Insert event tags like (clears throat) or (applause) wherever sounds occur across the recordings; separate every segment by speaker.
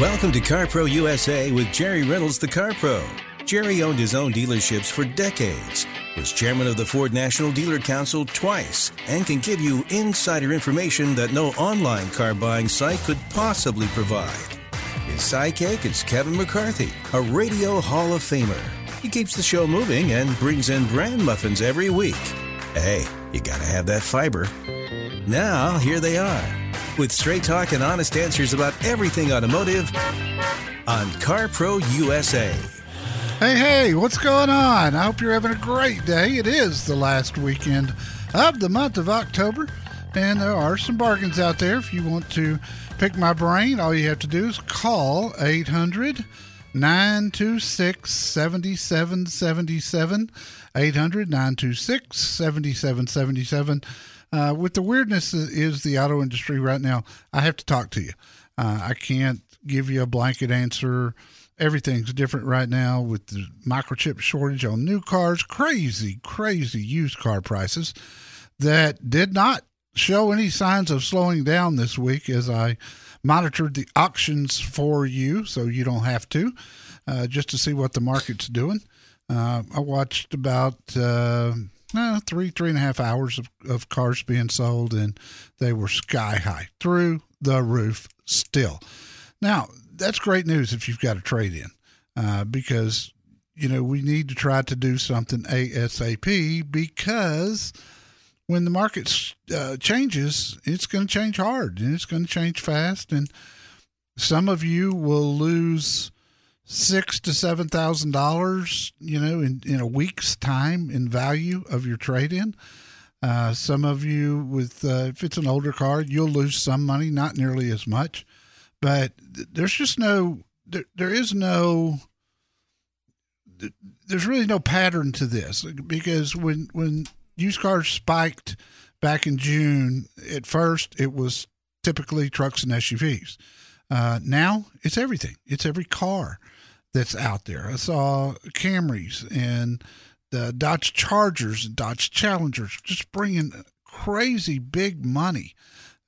Speaker 1: Welcome to CarPro USA with Jerry Reynolds, the Car Pro. Jerry owned his own dealerships for decades, was chairman of the Ford National Dealer Council twice, and can give you insider information that no online car buying site could possibly provide. His sidekick is Kevin McCarthy, a radio Hall of Famer. He keeps the show moving and brings in brand muffins every week. Hey, you gotta have that fiber. Now, here they are, with straight talk and honest answers about everything automotive on CarPro USA.
Speaker 2: Hey, hey, what's going on? I hope you're having a great day. It is the last weekend of the month of October, and there are some bargains out there. If you want to pick my brain, all you have to do is call 800 926 7777. 800 926 7777. Uh, with the weirdness is the auto industry right now, I have to talk to you. Uh, I can't give you a blanket answer. Everything's different right now with the microchip shortage on new cars, crazy, crazy used car prices that did not show any signs of slowing down this week as I monitored the auctions for you so you don't have to, uh, just to see what the market's doing. Uh, I watched about uh, three, three and a half hours of, of cars being sold, and they were sky high through the roof still. Now, that's great news if you've got a trade in, uh, because you know we need to try to do something ASAP because when the market uh, changes, it's going to change hard and it's going to change fast, and some of you will lose six to seven thousand dollars, you know, in, in a week's time in value of your trade in. Uh, some of you with uh, if it's an older car, you'll lose some money, not nearly as much but there's just no there, there is no there's really no pattern to this because when when used cars spiked back in June, at first it was typically trucks and SUVs. Uh, now it's everything. It's every car that's out there. I saw Camrys and the Dodge Chargers and Dodge Challengers just bringing crazy big money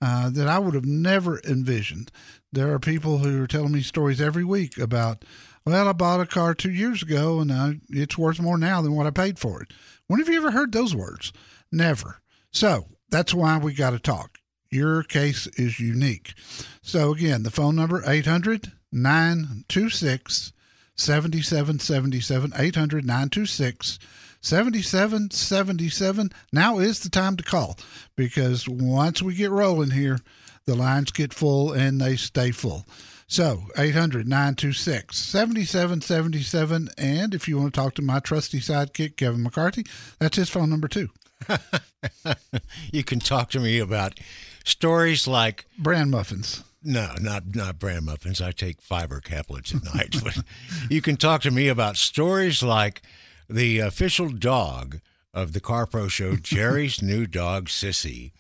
Speaker 2: uh, that I would have never envisioned. There are people who are telling me stories every week about, well, I bought a car two years ago and I, it's worth more now than what I paid for it. When have you ever heard those words? Never. So that's why we got to talk. Your case is unique. So again, the phone number 800 926 7777 800 926 7777. Now is the time to call because once we get rolling here, the lines get full and they stay full. So 800 926 7777. And if you want to talk to my trusty sidekick, Kevin McCarthy, that's his phone number too. (laughs)
Speaker 3: you can talk to me about stories like
Speaker 2: brand muffins.
Speaker 3: No, not not brand muffins. I take fiber caplets at (laughs) night. but you can talk to me about stories like the official dog of the Car Pro Show, (laughs) Jerry's new dog Sissy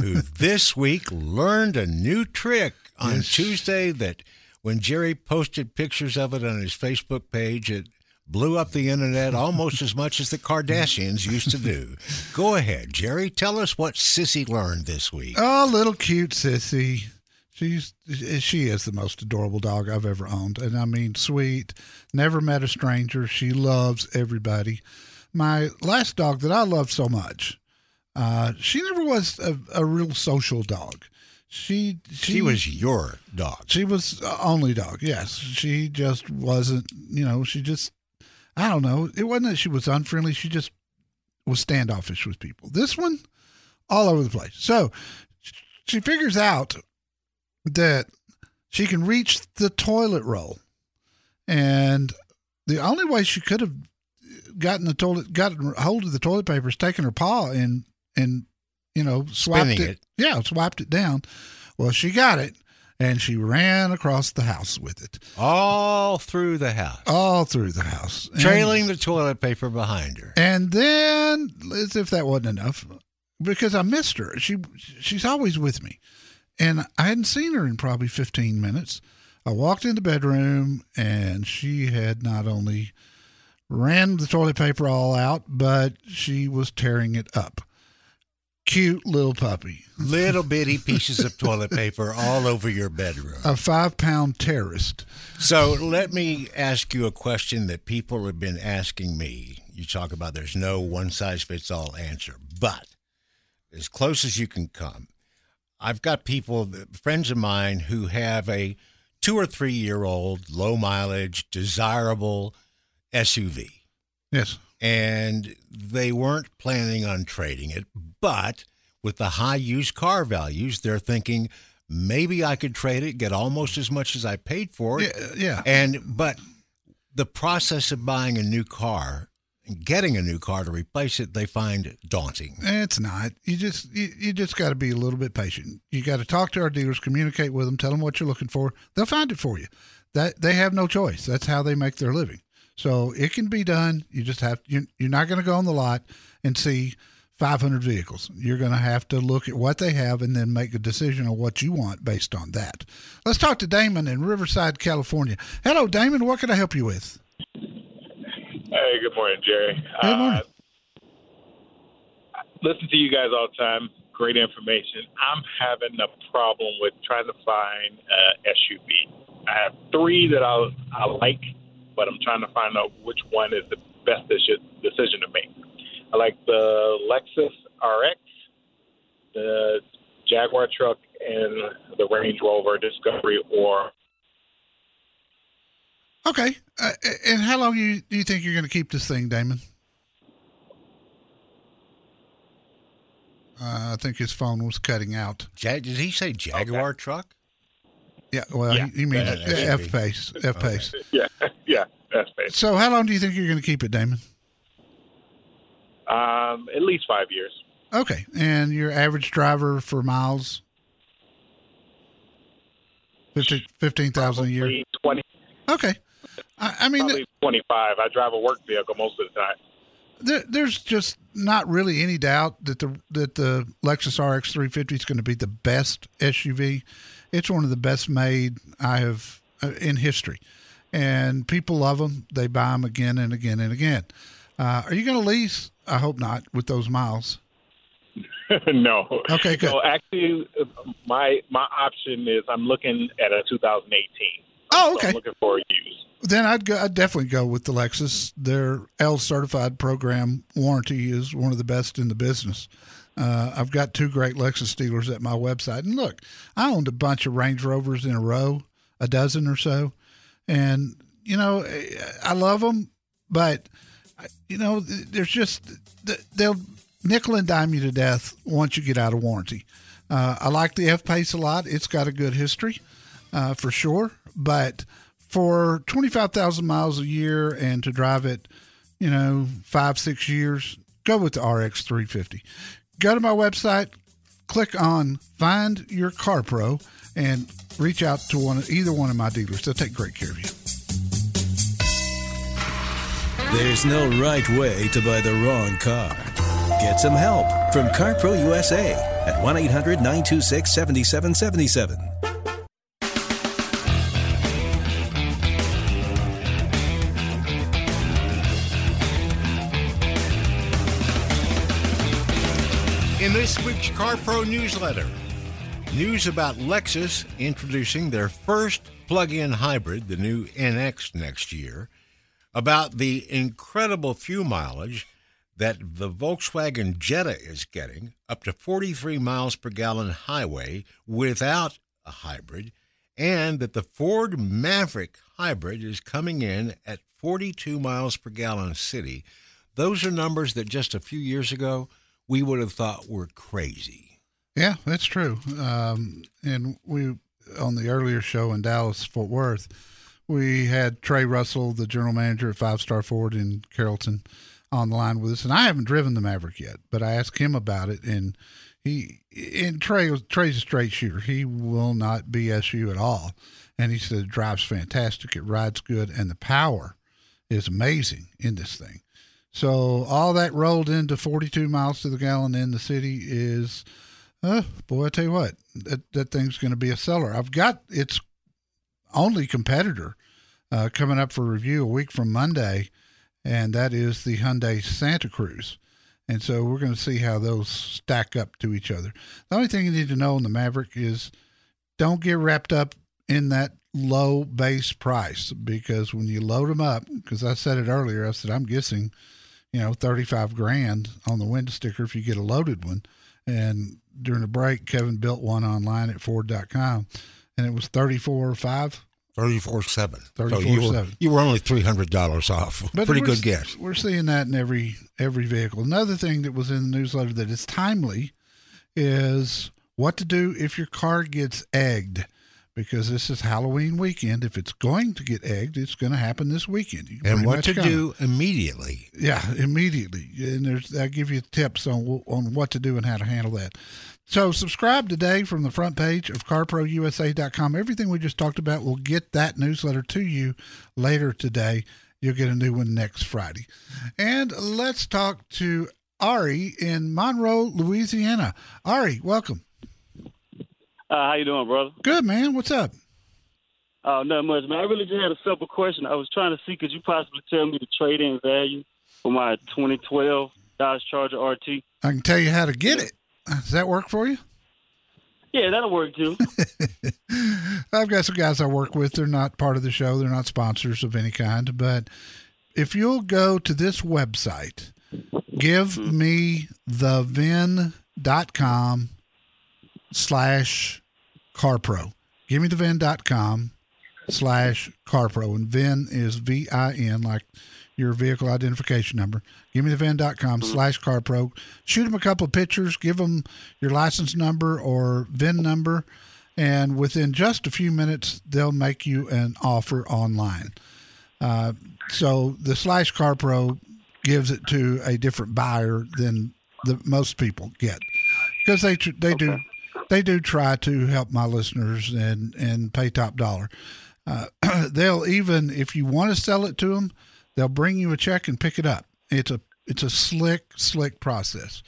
Speaker 3: who this week learned a new trick on yes. Tuesday that when Jerry posted pictures of it on his Facebook page, it blew up the internet almost as much as the Kardashians used to do. Go ahead, Jerry. Tell us what Sissy learned this week.
Speaker 2: Oh, little cute Sissy. She's she is the most adorable dog I've ever owned, and I mean sweet. Never met a stranger. She loves everybody. My last dog that I loved so much Uh, she never was a, a real social dog. She, she
Speaker 3: She was your dog.
Speaker 2: she was only dog. Yes, she just wasn't. You know, she just I don't know. It wasn't that she was unfriendly. She just was standoffish with people. This one, all over the place. So she figures out that she can reach the toilet roll, and the only way she could have gotten the toilet, gotten hold of the toilet paper, is taking her paw and and you know swiped it.
Speaker 3: it.
Speaker 2: Yeah, swiped it down. Well, she got it, and she ran across the house with it,
Speaker 3: All through the house,
Speaker 2: all through the house, And-
Speaker 3: trailing the toilet paper behind her.
Speaker 2: and then, as if that wasn't enough, because I missed her. She she's always with me, and I hadn't seen her in probably fifteen minutes. I walked in the bedroom, and she had not only ran the toilet paper all out, but she was tearing it up. Cute little puppy,
Speaker 3: Little bitty pieces of toilet paper all over your bedroom.
Speaker 2: a five pound terrorist.
Speaker 3: So let me ask you a question that people have been asking me. You talk about there's no one size fits all answer, but as close as you can come, I've got people, friends of mine, who have a two or three year old, low mileage, desirable SUV.
Speaker 2: Yes,
Speaker 3: and they weren't planning on trading it. But with the high used car values, they're thinking maybe I could trade it, get almost as much as I paid for it.
Speaker 2: yeah, yeah.
Speaker 3: And but the process of buying a new car getting a new car to replace it, they find daunting.
Speaker 2: It's not. You just you, you just got to be a little bit patient. You got to talk to our dealers, communicate with them, tell them what you're looking for. They'll find it for you. That they have no choice. That's how they make their living. So it can be done. You just have you, you're not going to go on the lot and see 500 vehicles. You're going to have to look at what they have and then make a decision on what you want based on that. Let's talk to Damon in Riverside, California. Hello, Damon. What can I help you with?
Speaker 4: Hey, good morning, Jerry.
Speaker 2: Good morning.
Speaker 4: Uh, listen to you guys all the time. Great information. I'm having a problem with trying to find uh, SUV. I have three that I I like, but I'm trying to find out which one is the best deci- decision to make. I like the Lexus RX, the Jaguar truck, and the Range Rover Discovery or
Speaker 2: Okay. Uh, and how long you do you think you're going to keep this thing, Damon? Uh, I think his phone was cutting out.
Speaker 3: Ja- did he say Jaguar truck?
Speaker 2: Yeah, well,
Speaker 4: Yeah,
Speaker 2: you mean
Speaker 3: that- that (laughs)
Speaker 2: F pace, F pace.
Speaker 4: yeah, yeah, that's it.
Speaker 2: So, how long do you think you're going to keep it, Damon?
Speaker 4: Um, at least five years.
Speaker 2: Okay, and your average driver for miles, 50 15,000 a year.
Speaker 4: Twenty,
Speaker 2: Okay, I, I mean,
Speaker 4: probably twenty-five. I drive a work vehicle most of the time.
Speaker 2: there, there's just not really any doubt that the that the Lexus RX 350 is going to be the best SUV. It's one of the best made I have uh, in history, and people love them. They buy them again and again and again. Uh, are you going to lease? I hope not with those miles. (laughs)
Speaker 4: no.
Speaker 2: Okay, good.
Speaker 4: So actually, my my option is I'm looking at a 2018.
Speaker 2: Oh,
Speaker 4: So
Speaker 2: okay.
Speaker 4: I'm looking for a used.
Speaker 2: Then I'd go, I'd definitely go with the Lexus. Their L certified program warranty is one of the best in the business. Uh, I've got two great Lexus dealers at my website, and look, I owned a bunch of Range Rovers in a row, a dozen or so, and you know I love them, but you know there's just they'll nickel and dime you to death once you get out of warranty. Uh, I like the F Pace a lot; it's got a good history uh, for sure, but for 25,000 miles a year and to drive it, you know, five, six years, go with the RX 350. Go to my website, click on Find Your Car Pro, and reach out to one, either one of my dealers. They'll take great care of you.
Speaker 1: There's no right way to buy the wrong car. Get some help from CarPro USA at 1 800 926 7777.
Speaker 3: Week's CarPro newsletter, news about Lexus introducing their first plug in hybrid, the new NX, next year, about the incredible fuel mileage that the Volkswagen Jetta is getting up to 43 miles per gallon highway without a hybrid, and that the Ford Maverick hybrid is coming in at 42 miles per gallon city. Those are numbers that just a few years ago we would have thought we were crazy.
Speaker 2: Yeah, that's true. Um, and we on the earlier show in Dallas, Fort Worth, we had Trey Russell, the general manager at Five Star Ford in Carrollton, on the line with us. And I haven't driven the Maverick yet, but I asked him about it, and he and Trey Trey's a straight shooter. He will not BSU at all, and he said it drives fantastic. It rides good, and the power is amazing in this thing. So all that rolled into 42 miles to the gallon in the city is, uh, boy, I tell you what, that, that thing's going to be a seller. I've got its only competitor uh, coming up for review a week from Monday, and that is the Hyundai Santa Cruz. And so we're going to see how those stack up to each other. The only thing you need to know on the Maverick is don't get wrapped up in that low base price because when you load them up, because I said it earlier, I said I'm guessing, you know, 35 grand on the window sticker if you get a loaded one. And during the break, Kevin built one online at Ford.com and it was 34 or 5
Speaker 3: Thirty-four seven.
Speaker 2: 34
Speaker 3: you were,
Speaker 2: 7.
Speaker 3: You were only three hundred dollars off.
Speaker 2: But
Speaker 3: Pretty good guess.
Speaker 2: We're seeing that in every every vehicle. Another thing that was in the newsletter that is timely is what to do if your car gets egged. Because this is Halloween weekend. If it's going to get egged, it's going to happen this weekend. You
Speaker 3: And what to do immediately.
Speaker 2: Yeah, immediately. And there's I give you tips on on what to do and how to handle that. So subscribe today from the front page of carprousa.com. Everything we just talked about will get that newsletter to you later today. You'll get a new one next Friday. And let's talk to Ari in Monroe, Louisiana. Ari, welcome.
Speaker 5: Uh, how you doing, brother?
Speaker 2: Good man. What's up?
Speaker 5: Oh, not much, man. I really just had a simple question. I was trying to see, could you possibly tell me the trade-in value for my 2012 Dodge Charger RT?
Speaker 2: I can tell you how to get it. Does that work for you?
Speaker 5: Yeah, that'll work too. (laughs)
Speaker 2: I've got some guys I work with. They're not part of the show. They're not sponsors of any kind. But if you'll go to this website, give me the VIN.com slash CarPro. Give me the VIN.com slash CarPro. And VIN is V I N, like your vehicle identification number. Give me the VIN.com slash CarPro. Shoot them a couple of pictures. Give them your license number or VIN number. And within just a few minutes, they'll make you an offer online. Uh, so the slash CarPro gives it to a different buyer than the most people get because they they do they do try to help my listeners and and pay top dollar. Uh, (clears throat) they'll even if you want to sell it to them, they'll bring you a check and pick it up. It's a it's a slick slick process.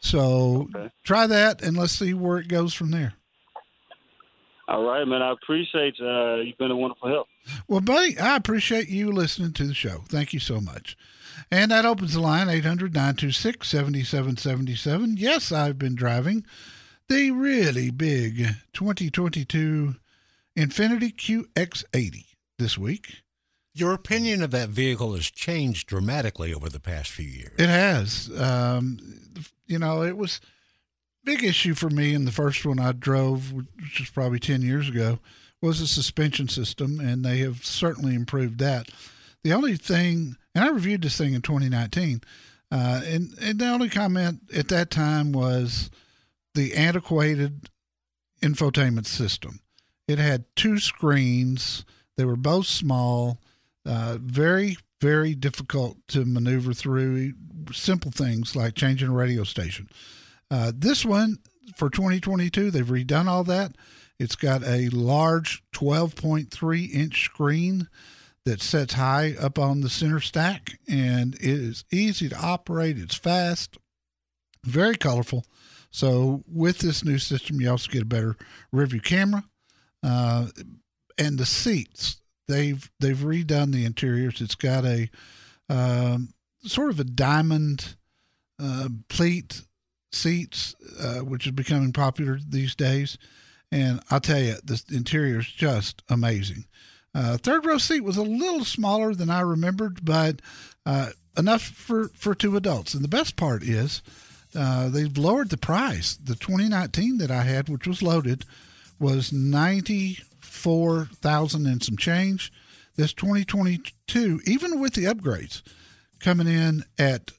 Speaker 2: So try that and let's see where it goes from there.
Speaker 5: All right, man. I appreciate. Uh, you've been a wonderful help.
Speaker 2: Well, buddy, I appreciate you listening to the show. Thank you so much. And that opens the line 800 926 7777. Yes, I've been driving the really big 2022 Infiniti QX80 this week.
Speaker 3: Your opinion of that vehicle has changed dramatically over the past few years.
Speaker 2: It has. Um, you know, it was big issue for me in the first one I drove, which was probably 10 years ago, was the suspension system, and they have certainly improved that. The only thing, and I reviewed this thing in 2019, uh, and, and the only comment at that time was the antiquated infotainment system. It had two screens, they were both small, uh, very, very difficult to maneuver through simple things like changing a radio station. Uh, this one for 2022, they've redone all that. It's got a large 12.3 inch screen that sits high up on the center stack and it is easy to operate. It's fast, very colorful. So, with this new system, you also get a better rear view camera. Uh, and the seats, they've they've redone the interiors. It's got a um, sort of a diamond uh, pleat seats, uh, which is becoming popular these days. And I'll tell you, the interior is just amazing. Uh, third row seat was a little smaller than I remembered, but uh, enough for for two adults. And the best part is uh, they've lowered the price. The 2019 that I had, which was loaded, was ninety four thousand and some change. This 2022, even with the upgrades, coming in at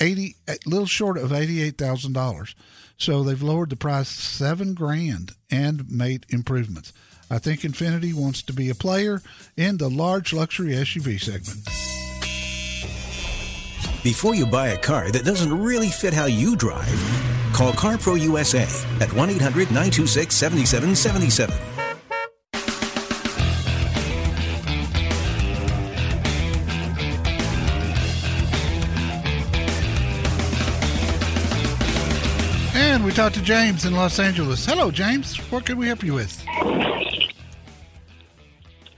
Speaker 2: eighty, a little short of eighty eight thousand dollars. So they've lowered the price seven grand and made improvements. I think Infiniti wants to be a player in the large luxury SUV segment.
Speaker 1: Before you buy a car that doesn't really fit how you drive, call CarPro USA at 1 800 926 7777.
Speaker 2: And we talked to James in Los Angeles. Hello, James. What can we help you with?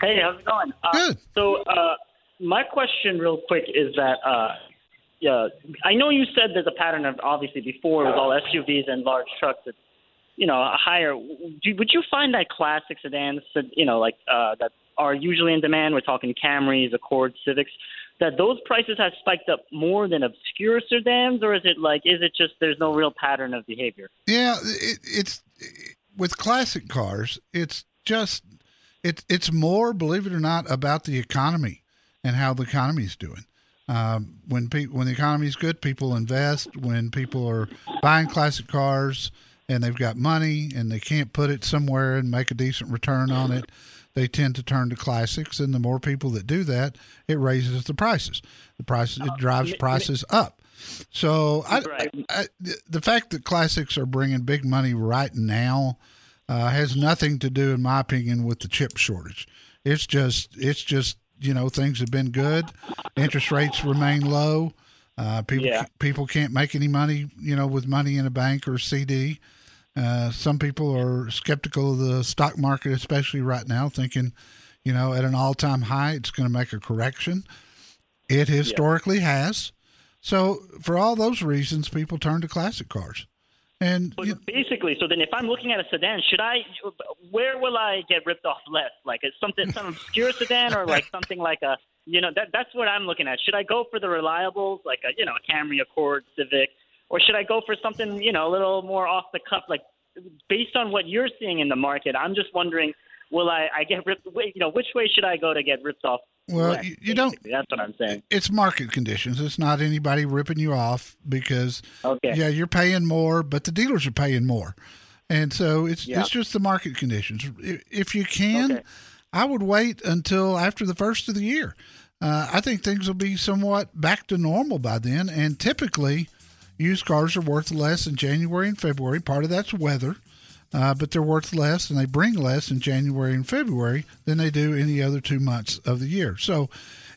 Speaker 6: Hey, how's it going? Uh,
Speaker 2: Good.
Speaker 6: So, uh, my question, real quick, is that uh, yeah, I know you said there's a pattern of obviously before it was all SUVs and large trucks. It's you know a higher. Do, would you find that classic sedans, you know, like uh, that are usually in demand? We're talking Camrys, Accords, Civics. That those prices have spiked up more than obscure sedans, or is it like is it just there's no real pattern of behavior?
Speaker 2: Yeah, it, it's with classic cars. It's just it's it's more, believe it or not, about the economy and how the economy is doing. Um, when pe- when the economy is good, people invest. When people are buying classic cars and they've got money and they can't put it somewhere and make a decent return on it, they tend to turn to classics. And the more people that do that, it raises the prices. The prices it drives prices up. So I, I, the fact that classics are bringing big money right now uh, has nothing to do, in my opinion, with the chip shortage. It's just it's just you know things have been good. Interest rates remain low. Uh, people
Speaker 6: Yeah.
Speaker 2: people can't make any money, you know, with money in a bank or CD. Uh, some people are skeptical of the stock market, especially right now, thinking, you know, at an all-time high, it's going to make a correction. It historically has. So, for all those reasons, people turn to classic cars. And
Speaker 6: But basically, so then if I'm looking at a sedan, should I? Where will I get ripped off less? Like it's something some (laughs) obscure sedan, or like something like a you know that that's what I'm looking at. Should I go for the reliables, like a you know a Camry, Accord, Civic, or should I go for something you know a little more off the cuff? Like based on what you're seeing in the market, I'm just wondering, will I I get ripped? You know, which way should I go to get ripped off?
Speaker 2: Well,
Speaker 6: less,
Speaker 2: you, you don't.
Speaker 6: That's what I'm saying.
Speaker 2: It's market conditions. It's not anybody ripping you off because
Speaker 6: Okay.
Speaker 2: yeah, you're paying more, but the dealers are paying more, and so it's
Speaker 6: Yeah.
Speaker 2: it's just the market conditions. If you can,
Speaker 6: Okay.
Speaker 2: I would wait until after the first of the year. Uh, I think things will be somewhat back to normal by then, and typically, used cars are worth less in January and February. Part of that's weather. Uh, but they're worth less and they bring less in January and February than they do any other two months of the year. So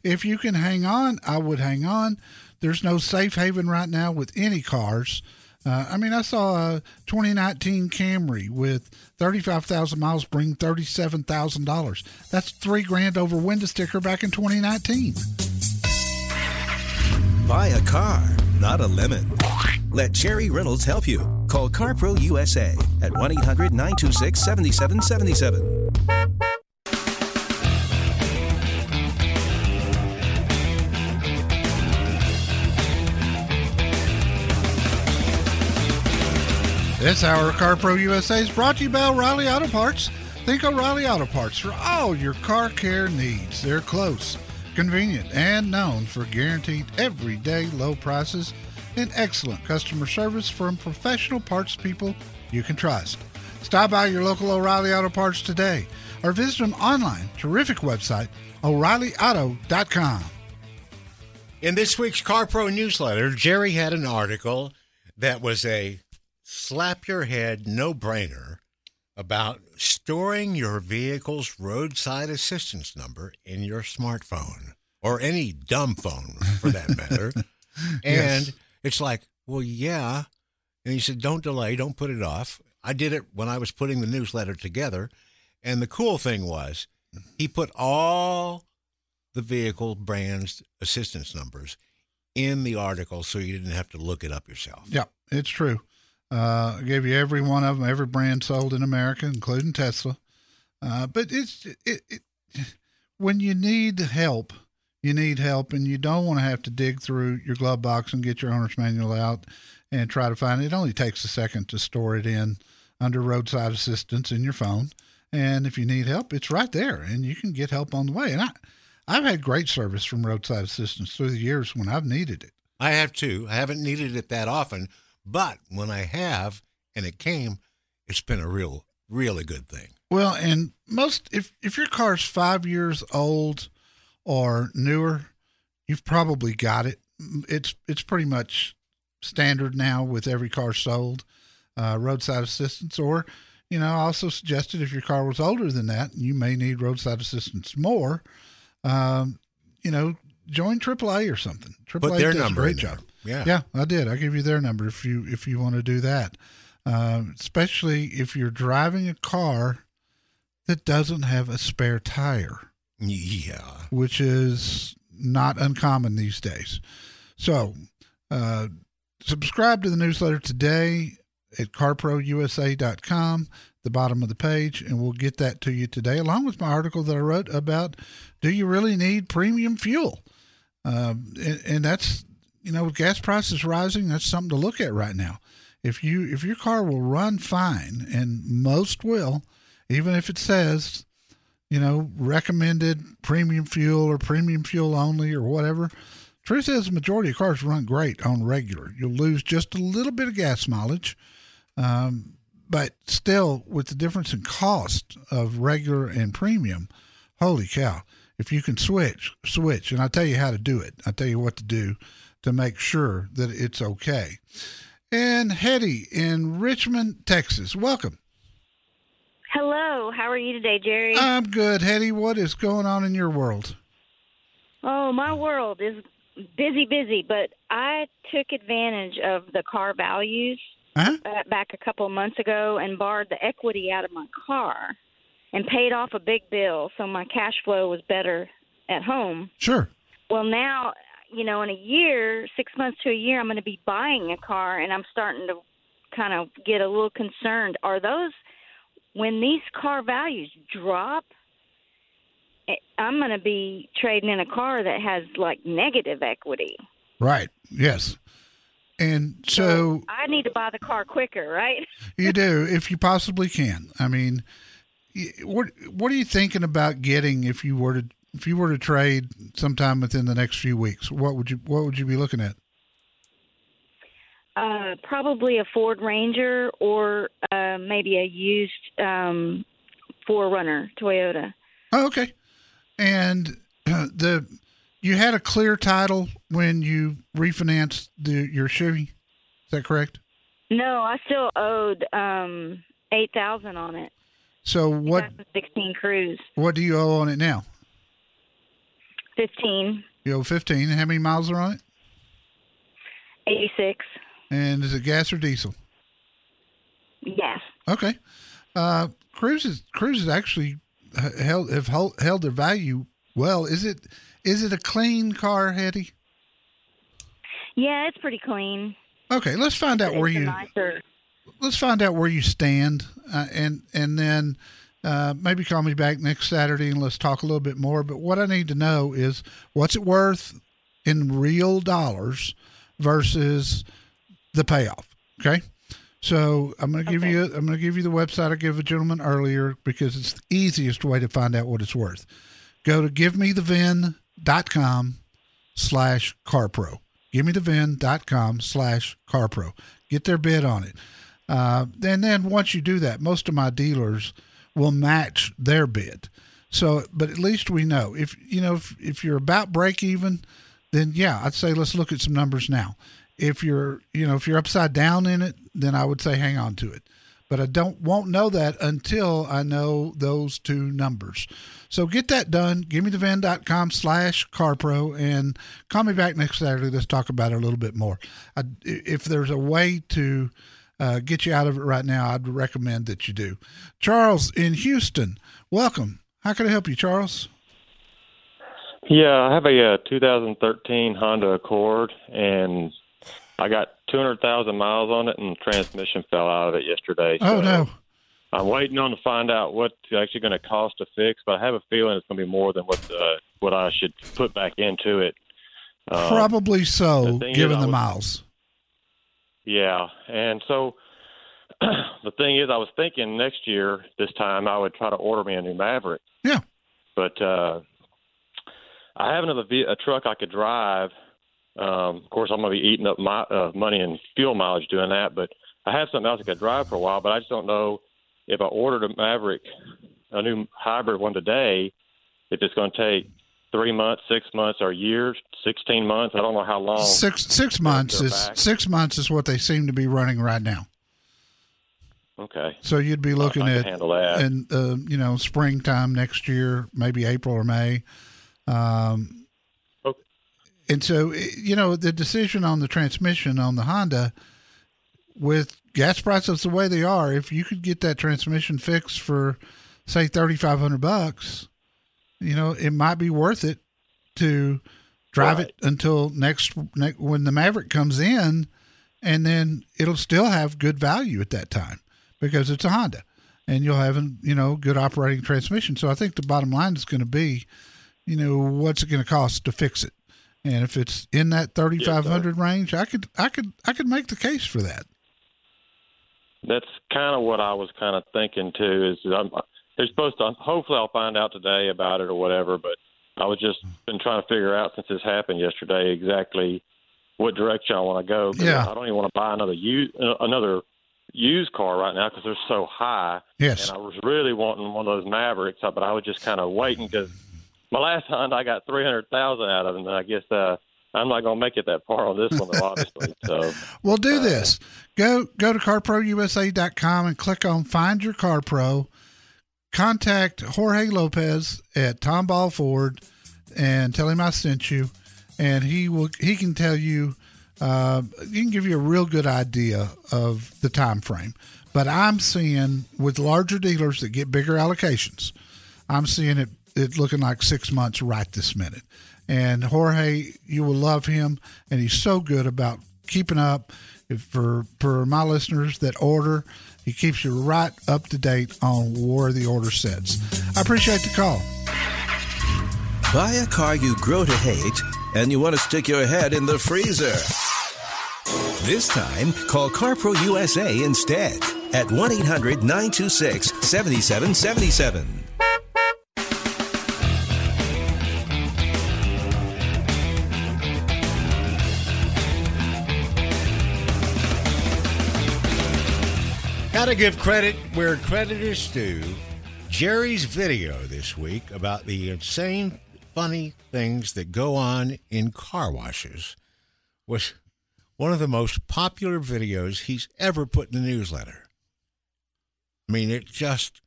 Speaker 2: if you can hang on, I would hang on. There's no safe haven right now with any cars. Uh, I mean, I saw a 2019 Camry with 35,000 miles bring $37,000. That's three grand over window sticker back in 2019.
Speaker 1: Buy a car, not a lemon. Let Jerry Reynolds help you. Call CarPro USA at 1 800 926 7777.
Speaker 2: This hour CarPro USA is brought to you by O'Reilly Auto Parts. Think O'Reilly Auto Parts for all your car care needs. They're close, convenient, and known for guaranteed everyday low prices and excellent customer service from professional parts people you can trust. Stop by your local O'Reilly Auto Parts today or visit them online. Terrific website, O'ReillyAuto.com.
Speaker 3: In this week's CarPro newsletter, Jerry had an article that was a slap your head no brainer about storing your vehicle's roadside assistance number in your smartphone or any dumb phone for that (laughs) matter. and
Speaker 2: Yes.
Speaker 3: it's like, well, yeah. And he said, don't delay, don't put it off. I did it when I was putting the newsletter together. And the cool thing was, he put all the vehicle brands assistance numbers in the article so you didn't have to look it up yourself.
Speaker 2: Yeah, it's true. Uh, I gave you every one of them, every brand sold in America, including Tesla. Uh, but it's it, it when you need help, you need help and you don't want to have to dig through your glove box and get your owner's manual out and try to find it. It only takes a second to store it in under roadside assistance in your phone. And if you need help, it's right there and you can get help on the way. And I, I've had great service from roadside assistance through the years when I've needed it.
Speaker 3: I have too. I haven't needed it that often, but when I have and it came, it's been a real, really good thing.
Speaker 2: Well, and most if if your car's five years old or newer, you've probably got it. It's it's pretty much standard now with every car sold, uh, roadside assistance. Or, you know, I also suggested if your car was older than that, you may need roadside assistance more. Um, you know, join AAA or something. AAA
Speaker 3: their
Speaker 2: does
Speaker 3: number
Speaker 2: a great job.
Speaker 3: Yeah.
Speaker 2: Yeah, I did. I give you their number if you if you want to do that. Um, especially if you're driving a car that doesn't have a spare tire,
Speaker 3: Yeah.
Speaker 2: which is not uncommon these days. So, uh, subscribe to the newsletter today at carprousa.com, the bottom of the page, and we'll get that to you today, along with my article that I wrote about do you really need premium fuel? Um, and, and that's, you know, with gas prices rising, that's something to look at right now. If you if your car will run fine, and most will, even if it says, you know, recommended premium fuel or premium fuel only or whatever, truth is the majority of cars run great on regular. You'll lose just a little bit of gas mileage, um, but still, with the difference in cost of regular and premium, holy cow! If you can switch, switch, and I tell you how to do it. I tell you what to do to make sure that it's okay. And Hetty in Richmond, Texas, welcome.
Speaker 7: Hello, how are you today, Jerry?
Speaker 2: I'm good, Hetty. What is going on in your world?
Speaker 7: oh, my world is busy, busy, but I took advantage of the car values
Speaker 2: Uh-huh.
Speaker 7: uh, back a couple of months ago and borrowed the equity out of my car and paid off a big bill, so my cash flow was better at home.
Speaker 2: Sure.
Speaker 7: Well, now, you know, in a year, six months to a year, I'm going to be buying a car, and I'm starting to kind of get a little concerned. Are those when these car values drop? eh, I'm going to be trading in a car that has like negative equity.
Speaker 2: Right. Yes. And so
Speaker 7: I need to buy the car quicker, right?
Speaker 2: you do, (laughs) if you possibly can. I mean, what what are you thinking about getting if you were to if you were to trade sometime within the next few weeks? What would you what would you be looking at?
Speaker 7: Uh, probably a Ford Ranger or uh, maybe a used um, 4Runner Toyota.
Speaker 2: Oh, okay. And uh, (clears throat) the you had a clear title when you refinanced the your Chevy. Is that correct?
Speaker 7: No, I still owed um, eight thousand on it.
Speaker 2: So what
Speaker 7: 2016 Cruze,
Speaker 2: what do you owe on it now?
Speaker 7: Fifteen
Speaker 2: You owe fifteen. How many miles are on it?
Speaker 7: eighty six.
Speaker 2: And is it gas or diesel?
Speaker 7: Yes.
Speaker 2: Okay. Uh, Cruzes Cruzes actually held have held, held their value well. Is it is it a clean car, Hetty?
Speaker 7: Yeah, it's pretty clean.
Speaker 2: Okay, let's find out where
Speaker 7: it's a
Speaker 2: you
Speaker 7: nicer.
Speaker 2: let's find out where you stand, uh, and and then uh, maybe call me back next Saturday and let's talk a little bit more. But what I need to know is what's it worth in real dollars versus the payoff. Okay, so I'm going to give you I'm going to give you the website I gave a gentleman earlier because it's the easiest way to find out what it's worth. Go to givemethevin.com slash carpro. Givemethevin.com slash carpro. Get their bid on it. Uh, and then once you do that, most of my dealers will match their bid. So, but at least we know if you know if, if you're about break even, then yeah, I'd say let's look at some numbers now. If you're you know if you're upside down in it, then I would say hang on to it. But I don't won't know that until I know those two numbers. So get that done. Give me the VIN.com slash carpro and call me back next Saturday. Let's talk about it a little bit more. I, if there's a way to uh, get you out of it right now, I'd recommend that you do. Charles in Houston, welcome. How can I help you, Charles?
Speaker 8: Yeah, I have a uh, 2013 Honda Accord, and I got 200,000 miles on it, and the transmission fell out of it yesterday.
Speaker 2: Oh, no.
Speaker 8: I'm waiting on to find out what it's actually going to cost to fix, but I have a feeling it's going to be more than what the what I should put back into it. Um,
Speaker 2: Probably so,
Speaker 8: the is,
Speaker 2: given the
Speaker 8: was-
Speaker 2: miles.
Speaker 8: Yeah, and so (clears throat) the thing is, I was thinking next year this time I would try to order me a new Maverick.
Speaker 2: Yeah.
Speaker 8: But uh, I have another ve- a truck I could drive. Um, of course, I'm going to be eating up my uh, money and fuel mileage doing that. But I have something else I could drive for a while. But I just don't know if I ordered a Maverick, a new hybrid one today, if it's going to take three months, six months, or years, sixteen months. I don't know how long.
Speaker 2: Six six months is
Speaker 8: back.
Speaker 2: six months is what they seem to be running right now.
Speaker 8: Okay.
Speaker 2: So you'd be looking at
Speaker 8: handle that.
Speaker 2: in uh, you know springtime next year, maybe April or May. Um, And so you know the decision on the transmission on the Honda, with gas prices the way they are, if you could get that transmission fixed for say thirty five hundred bucks, you know it might be worth it to drive it until next, next when the Maverick comes in, and then it'll still have good value at that time because it's a Honda, and you'll have a you know good operating transmission. So I think the bottom line is going to be, you know, what's it going to cost to fix it, and if it's in that thirty five hundred range, I could I could I could make the case for that.
Speaker 8: That's kind of what I was kind of thinking too. Is I'm, they're supposed to. Hopefully, I'll find out today about it or whatever. But I was just been trying to figure out since this happened yesterday exactly what direction I want to go.
Speaker 2: Yeah.
Speaker 8: I don't even want to buy another used another used car right now because they're so high.
Speaker 2: Yes.
Speaker 8: And I was really wanting one of those Mavericks, but I was just kind of waiting because my last Honda I got three hundred thousand out of, it, and I guess uh, I'm not going to make it that far on this one, obviously. (laughs) So.
Speaker 2: Well, do this. Go go to carprousa.com and click on Find Your Car Pro. Contact Jorge Lopez at Tomball Ford and tell him I sent you, and he will he can tell you uh, he can give you a real good idea of the time frame. But I'm seeing with larger dealers that get bigger allocations, I'm seeing it it looking like six months right this minute. And Jorge, you will love him, and he's so good about keeping up. If for for my listeners that order, he keeps you right up to date on where the order sits. I appreciate the call.
Speaker 1: Buy a car you grow to hate and you want to stick your head in the freezer. This time, call CarPro USA instead at 1 800 926 7777.
Speaker 3: Gotta give credit where credit is due. Jerry's video this week about the insane, funny things that go on in car washes was one of the most popular videos he's ever put in the newsletter. I mean, it just,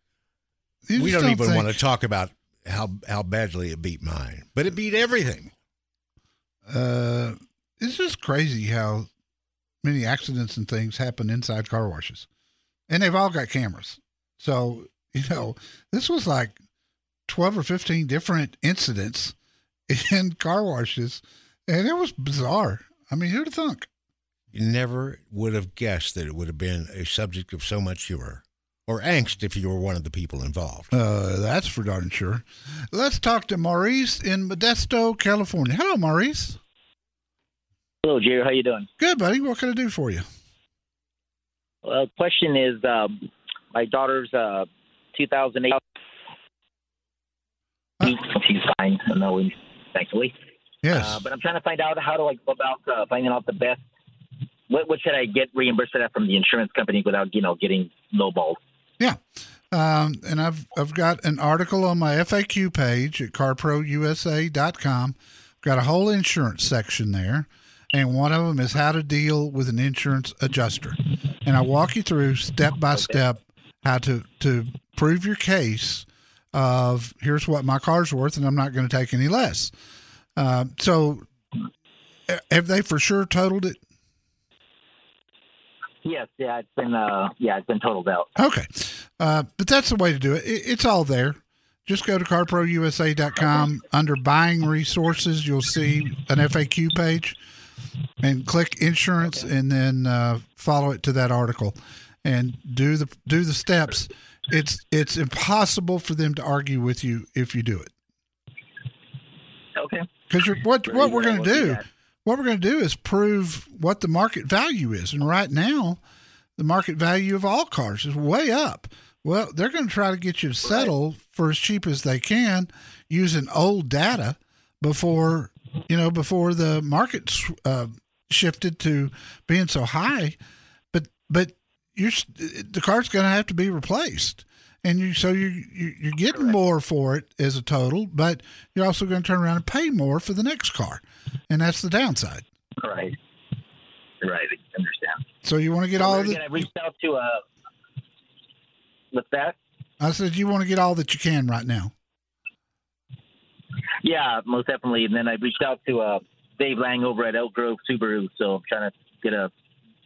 Speaker 2: You
Speaker 3: we
Speaker 2: just
Speaker 3: don't,
Speaker 2: don't
Speaker 3: even want to talk about how, how badly it beat mine, but it beat everything.
Speaker 2: Uh, it's just crazy how many accidents and things happen inside car washes, and they've all got cameras. So you know, this was like twelve or fifteen different incidents (laughs) in car washes, and it was bizarre. I mean, who'd have thunk?
Speaker 3: You never would have guessed that it would have been a subject of so much humor or angst if you were one of the people involved.
Speaker 2: Uh, that's for darn sure. Let's talk to Maurice in Modesto, California. Hello, Maurice.
Speaker 9: Hello, Jerry. How you doing?
Speaker 2: Good, buddy. What can I do for you?
Speaker 9: Well, question is, um, my daughter's uh, 2008. She's fine, I no, thankfully.
Speaker 2: Yes.
Speaker 9: Uh, but I'm trying to find out how do I go about uh, finding out the best. What, what should I get reimbursed for that from the insurance company without, you know, getting lowballed?
Speaker 2: Yeah. Um, and I've I've got an article on my FAQ page at carprousa.com. Got a whole insurance section there, and one of them is how to deal with an insurance adjuster. And I walk you through step by step how to to prove your case of here's what my car's worth, and I'm not going to take any less. Uh, so, have they for sure totaled it?
Speaker 9: Yes, yeah, it's been uh, yeah, it's been totaled out.
Speaker 2: Okay. Uh, but that's the way to do it. it. It's all there. Just go to carprousa.com. Under buying resources, you'll see an FAQ page and click insurance and then uh, follow it to that article and do the do the steps. It's it's impossible for them to argue with you if you do it.
Speaker 9: Okay.
Speaker 2: Because what what we're going to
Speaker 9: do
Speaker 2: do, what we're going to do is prove what the market value is. And right now, the market value of all cars is way up. Well, they're going to try to get you to settle for as cheap as they can using old data before you know before the markets uh, shifted to being so high. But but you're the car's going to have to be replaced. And you, so you, you you're getting more for it as a total, but you're also going to turn around and pay more for the next car, and that's the downside.
Speaker 9: Right. Right. I understand.
Speaker 2: So you want to get
Speaker 9: So
Speaker 2: all the.
Speaker 9: I reached out to uh. What's that?
Speaker 2: I said you want to get all that you can right now.
Speaker 9: Yeah, most definitely. And then I reached out to uh, Dave Lang over at Elk Grove Subaru, so I'm trying to get a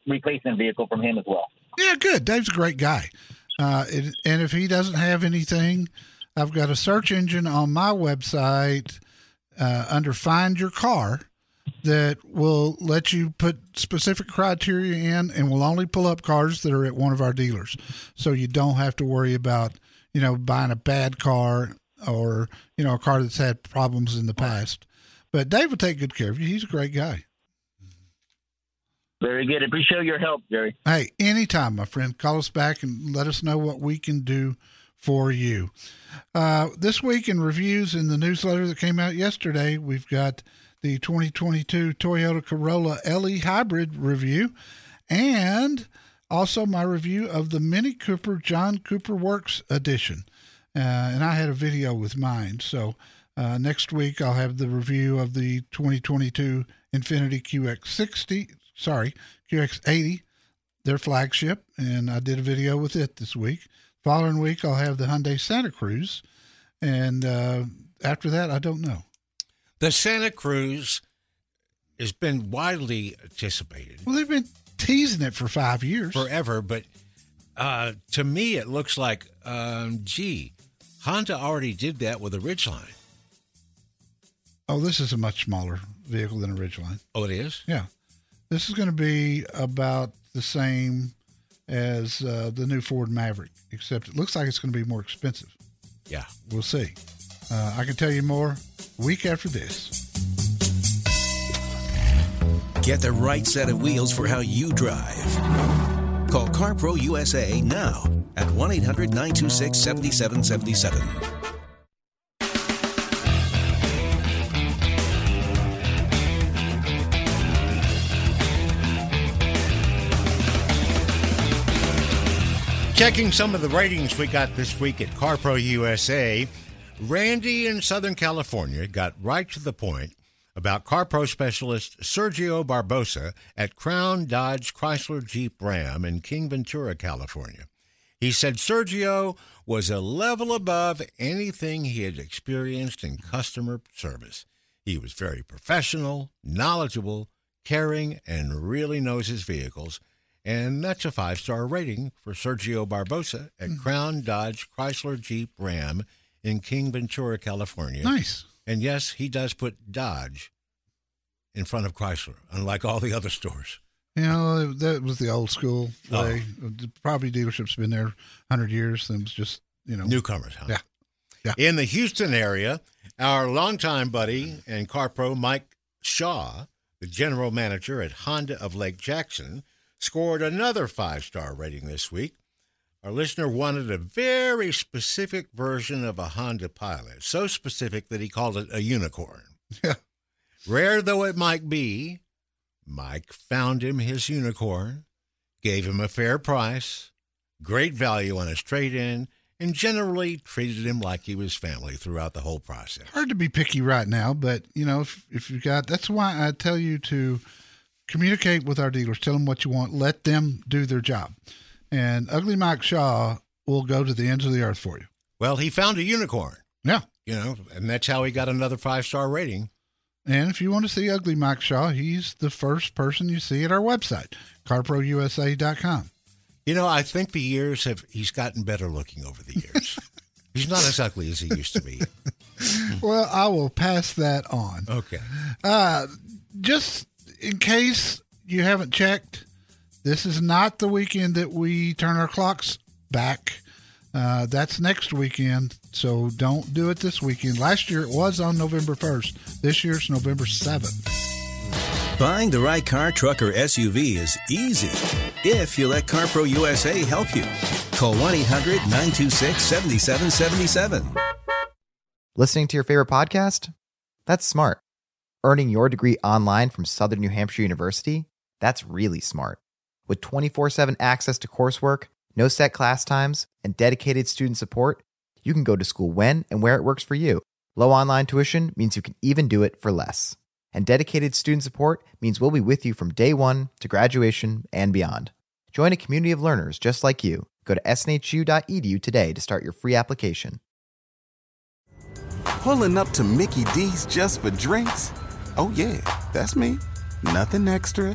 Speaker 9: replacement vehicle from him as well.
Speaker 2: Yeah, good. Dave's a great guy. Uh, it, and if he doesn't have anything, I've got a search engine on my website uh, under Find Your Car that will let you put specific criteria in and will only pull up cars that are at one of our dealers. So you don't have to worry about, you know, buying a bad car or, you know, a car that's had problems in the past. But Dave will take good care of you. He's a great guy.
Speaker 9: Very good. Appreciate your help, Jerry.
Speaker 2: Hey, anytime, my friend, call us back and let us know what we can do for you. Uh, this week in reviews in the newsletter that came out yesterday, we've got the 2022 Toyota Corolla LE Hybrid review and also my review of the Mini Cooper John Cooper Works edition. Uh, and I had a video with mine. So uh, next week I'll have the review of the 2022 Infiniti QX60, sorry, QX80, their flagship, and I did a video with it this week. Following week I'll have the Hyundai Santa Cruz, and uh, after that I don't know.
Speaker 3: The Santa Cruz has been widely anticipated
Speaker 2: Well, they've been teasing it for five years.
Speaker 3: forever, but uh, to me, it looks like, um, gee, Honda already did that with a Ridgeline.
Speaker 2: Oh, this is a much smaller vehicle than a Ridgeline.
Speaker 3: Oh, it is?
Speaker 2: Yeah, this is going to be about the same as uh, the new Ford Maverick, except it looks like it's going to be more expensive.
Speaker 3: Yeah.
Speaker 2: We'll see. Uh, I can tell you more week after this.
Speaker 1: Get the right set of wheels for how you drive. Call CarPro USA now at 1 800 926 7777.
Speaker 3: Checking some of the ratings we got this week at CarPro USA, Randy in Southern California got right to the point about CarPro specialist Sergio Barbosa at Crown Dodge Chrysler Jeep Ram in King Ventura, California. He said Sergio was a level above anything he had experienced in customer service. He was very professional, knowledgeable, caring, and really knows his vehicles. And that's a five star rating for Sergio Barbosa at hmm. Crown Dodge Chrysler Jeep Ram in King Ventura, California.
Speaker 2: Nice.
Speaker 3: And yes, he does put Dodge in front of Chrysler, unlike all the other stores.
Speaker 2: You know, that was the old school
Speaker 3: Oh.
Speaker 2: way. The property dealership's been there 100 years. And it was just, you know.
Speaker 3: Newcomers, huh?
Speaker 2: Yeah. Yeah.
Speaker 3: In the Houston area, our longtime buddy and car pro Mike Shaw, the general manager at Honda of Lake Jackson, scored another five star rating this week. Our listener wanted a very specific version of a Honda Pilot, so specific that he called it a unicorn. (laughs) Rare though it might be, Mike found him his unicorn, gave him a fair price, great value on his trade in, and generally treated him like he was family throughout the whole process.
Speaker 2: hard to be picky right now, but you know, if, if you got, that's why I tell you to communicate with our dealers, tell them what you want, let them do their job. And Ugly Mike Shaw will go to the ends of the earth for you.
Speaker 3: Well, he found a unicorn,
Speaker 2: Yeah.
Speaker 3: you know, and that's how he got another five star rating.
Speaker 2: And if you want to see Ugly Mike Shaw, he's the first person you see at our website, carprousa.com.
Speaker 3: You know, I think the years have, he's gotten better looking over the years. (laughs) he's not as ugly as he used to be. (laughs)
Speaker 2: Well, I will pass that on.
Speaker 3: Okay.
Speaker 2: Uh, just in case you haven't checked, this is not the weekend that we turn our clocks back. Uh, that's next weekend, so don't do it this weekend. Last year it was on November 1st. This year it's November 7th.
Speaker 1: Buying the right car, truck, or SUV is easy if you let CarPro USA help you. Call 1 800 926 7777.
Speaker 10: Listening to your favorite podcast? That's smart. Earning your degree online from Southern New Hampshire University? That's really smart. With 24 7 access to coursework, no set class times, and dedicated student support, you can go to school when and where it works for you. Low online tuition means you can even do it for less. And dedicated student support means we'll be with you from day one to graduation and beyond. Join a community of learners just like you. Go to snhu.edu today to start your free application.
Speaker 11: Pulling up to Mickey D's just for drinks? Oh, yeah, that's me. Nothing extra,